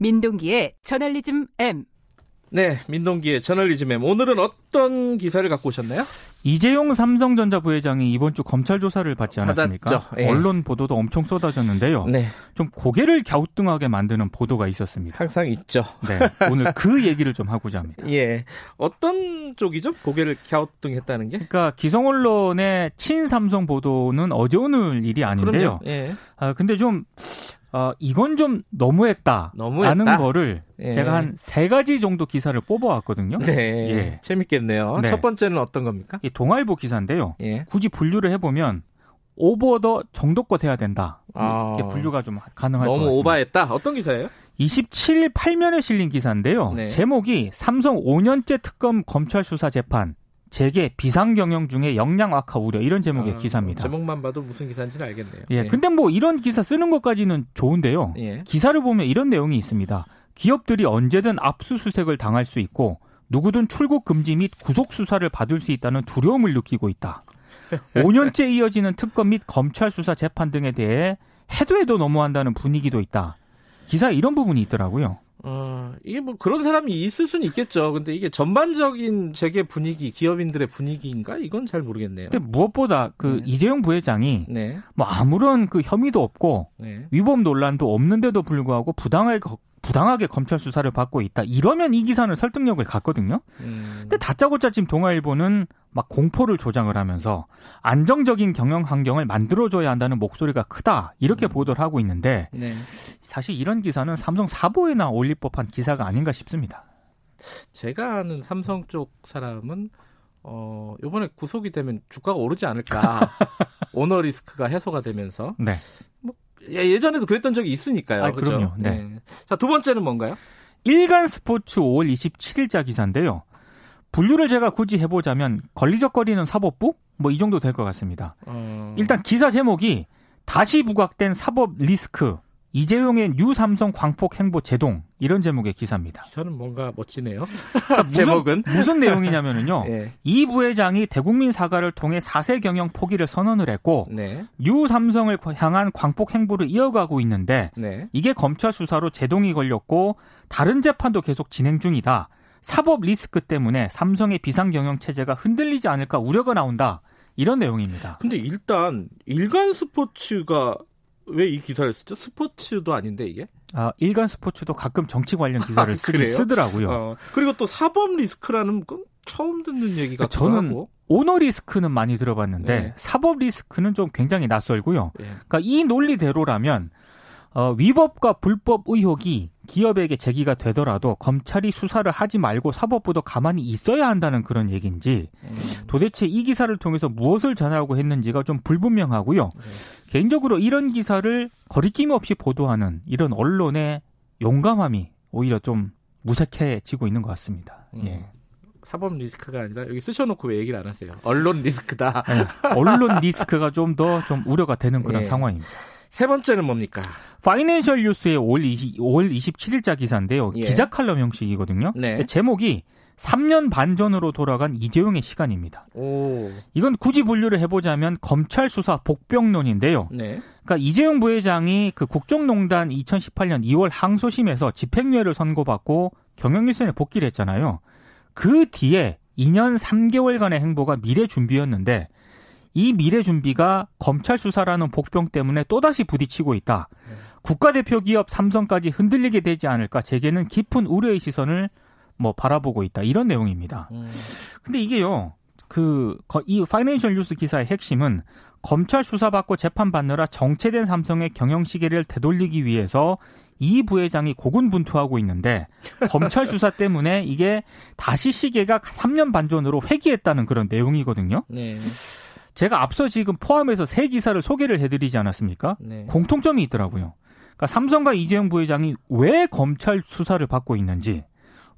민동기의 저널리즘 M. 네, 민동기의 저널리즘 M. 오늘은 어떤 기사를 갖고 오셨나요? 이재용 삼성전자 부회장이 이번 주 검찰 조사를 받지 않았습니까? 예. 언론 보도도 엄청 쏟아졌는데요. 네, 좀 고개를 갸우뚱하게 만드는 보도가 있었습니다. 항상 있죠. 네, 오늘 그 얘기를 좀 하고자 합니다. 예, 어떤 쪽이죠? 고개를 갸우뚱했다는 게? 그러니까 기성 언론의 친삼성 보도는 어제 오늘 일이 아닌데요. 그럼요. 예, 아, 근데 좀 어, 이건 좀 너무했다. 너무했다? 라는 거를 예. 제가 한 세 가지 정도 기사를 뽑아왔거든요. 네, 예. 재밌겠네요. 네. 첫 번째는 어떤 겁니까? 이 동아일보 기사인데요. 예, 굳이 분류를 해보면 오버 더 정도껏 해야 된다. 아. 이렇게 분류가 좀 가능할 것 너무 같습니다. 오바했다. 어떤 기사예요? 27일 8면에 실린 기사인데요. 네. 제목이 삼성 5년째 특검 검찰 수사 재판 재개 비상 경영 중에 역량 악화 우려 이런 제목의 아, 기사입니다. 제목만 봐도 무슨 기사인지는 알겠네요. 예, 근데 뭐 이런 기사 쓰는 것까지는 좋은데요. 예. 기사를 보면 이런 내용이 있습니다. 기업들이 언제든 압수수색을 당할 수 있고 누구든 출국 금지 및 구속 수사를 받을 수 있다는 두려움을 느끼고 있다. 5년째 이어지는 특검 및 검찰 수사 재판 등에 대해 해도 해도 너무한다는 분위기도 있다. 기사에 이런 부분이 있더라고요. 어, 이게 뭐 그런 사람이 있을 수는 있겠죠. 근데 이게 전반적인 재계 분위기, 기업인들의 분위기인가? 이건 잘 모르겠네요. 근데 무엇보다 그 네. 이재용 부회장이 네, 뭐 아무런 그 혐의도 없고 네. 위법 논란도 없는데도 불구하고 부당하게 부당하게 검찰 수사를 받고 있다. 이러면 이 기사는 설득력을 갖거든요. 음, 근데 다짜고짜 지금 동아일보는 막 공포를 조장을 하면서 안정적인 경영 환경을 만들어줘야 한다는 목소리가 크다 이렇게 보도를 하고 있는데 네. 사실 이런 기사는 삼성 사보에나 올릴 법한 기사가 아닌가 싶습니다. 제가 아는 삼성 쪽 사람은 어, 요번에 구속이 되면 주가가 오르지 않을까. 오너 리스크가 해소가 되면서. 네. 예, 예전에도 그랬던 적이 있으니까요. 아, 그죠? 그럼요. 네. 자, 두 번째는 뭔가요? 일간 스포츠 5월 27일자 기사인데요. 분류를 제가 굳이 해보자면 걸리적거리는 사법부 뭐 이 정도 될 것 같습니다. 어, 일단 기사 제목이 다시 부각된 사법 리스크 이재용의 뉴 삼성 광폭 행보 제동 이런 제목의 기사입니다. 저는 뭔가 멋지네요. 그러니까 무슨, 제목은? 무슨 내용이냐면요. 예. 이 부회장이 대국민 사과를 통해 4세 경영 포기를 선언을 했고 네. 뉴 삼성을 향한 광폭 행보를 이어가고 있는데 네. 이게 검찰 수사로 제동이 걸렸고 다른 재판도 계속 진행 중이다. 사법 리스크 때문에 삼성의 비상 경영 체제가 흔들리지 않을까 우려가 나온다. 이런 내용입니다. 근데 일단 일간 스포츠가 왜 이 기사를 쓰죠? 스포츠도 아닌데 이게? 아, 일간 스포츠도 가끔 정치 관련 기사를 아, 쓰, 그래요? 쓰더라고요. 어, 그리고 또 사법 리스크라는 건 처음 듣는 얘기 같기도 저는 하고. 오너 리스크는 많이 들어봤는데 네. 사법 리스크는 좀 굉장히 낯설고요. 예. 그러니까 이 논리대로라면 어, 위법과 불법 의혹이 기업에게 제기가 되더라도 검찰이 수사를 하지 말고 사법부도 가만히 있어야 한다는 그런 얘기인지 음, 도대체 이 기사를 통해서 무엇을 전하고 했는지가 좀 불분명하고요. 네. 개인적으로 이런 기사를 거리낌 없이 보도하는 이런 언론의 용감함이 오히려 좀 무색해지고 있는 것 같습니다. 음. 예. 사법 리스크가 아니라 여기 쓰셔놓고 왜 얘기를 안 하세요? 언론 리스크다. 네, 언론 리스크가 좀 더좀 우려가 되는 그런 예. 상황입니다. 세 번째는 뭡니까? 파이낸셜 뉴스의 5월, 20, 5월 27일자 기사인데요. 예. 기자 칼럼 형식이거든요. 네. 제목이 3년 반 전으로 돌아간 이재용의 시간입니다. 오, 이건 굳이 분류를 해보자면 검찰 수사 복병론인데요. 네. 그러니까 이재용 부회장이 그 국정농단 2018년 2월 항소심에서 집행유예를 선고받고 경영일선에 복귀를 했잖아요. 그 뒤에 2년 3개월간의 행보가 미래 준비였는데 이 미래 준비가 검찰 수사라는 복병 때문에 또다시 부딪히고 있다. 국가대표 기업 삼성까지 흔들리게 되지 않을까 제게는 깊은 우려의 시선을 뭐 바라보고 있다. 이런 내용입니다. 음, 근데 이게요. 그 이 파이낸셜 뉴스 기사의 핵심은 검찰 수사받고 재판받느라 정체된 삼성의 경영 시계를 되돌리기 위해서 이 부회장이 고군분투하고 있는데 검찰 수사 때문에 이게 다시 시계가 3년 반 전으로 회귀했다는 그런 내용이거든요. 네. 제가 앞서 지금 포함해서 세 기사를 소개를 해드리지 않았습니까? 네. 공통점이 있더라고요. 그러니까 삼성과 이재용 부회장이 왜 검찰 수사를 받고 있는지,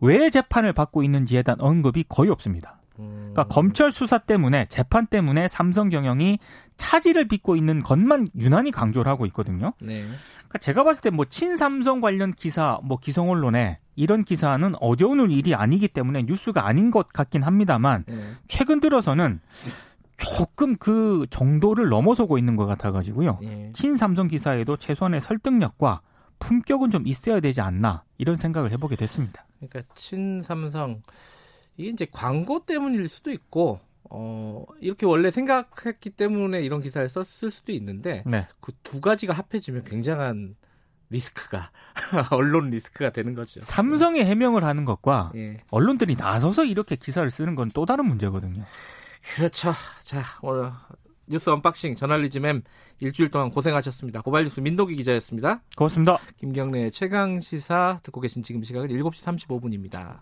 왜 재판을 받고 있는지에 대한 언급이 거의 없습니다. 음, 그러니까 검찰 수사 때문에 재판 때문에 삼성 경영이 차질을 빚고 있는 것만 유난히 강조를 하고 있거든요. 네. 그러니까 제가 봤을 때 뭐 친삼성 관련 기사, 뭐 기성 언론에 이런 기사는 어려운 일이 아니기 때문에 뉴스가 아닌 것 같긴 합니다만 네. 최근 들어서는 조금 그 정도를 넘어서고 있는 것 같아가지고요. 예. 친삼성 기사에도 최소한의 설득력과 품격은 좀 있어야 되지 않나 이런 생각을 해보게 됐습니다. 그러니까 친삼성 이게 이제 광고 때문일 수도 있고 어 이렇게 원래 생각했기 때문에 이런 기사를 썼을 수도 있는데 네. 그두 가지가 합해지면 굉장한 리스크가 언론 리스크가 되는 거죠. 삼성이 해명을 하는 것과 예. 언론들이 나서서 이렇게 기사를 쓰는 건 또 다른 문제거든요. 그렇죠. 자, 오늘 뉴스 언박싱 저널리즘 M 일주일 동안 고생하셨습니다. 고발뉴스 민동기 기자였습니다. 고맙습니다. 김경래 최강 시사 듣고 계신 지금 시각은 7시 35분입니다.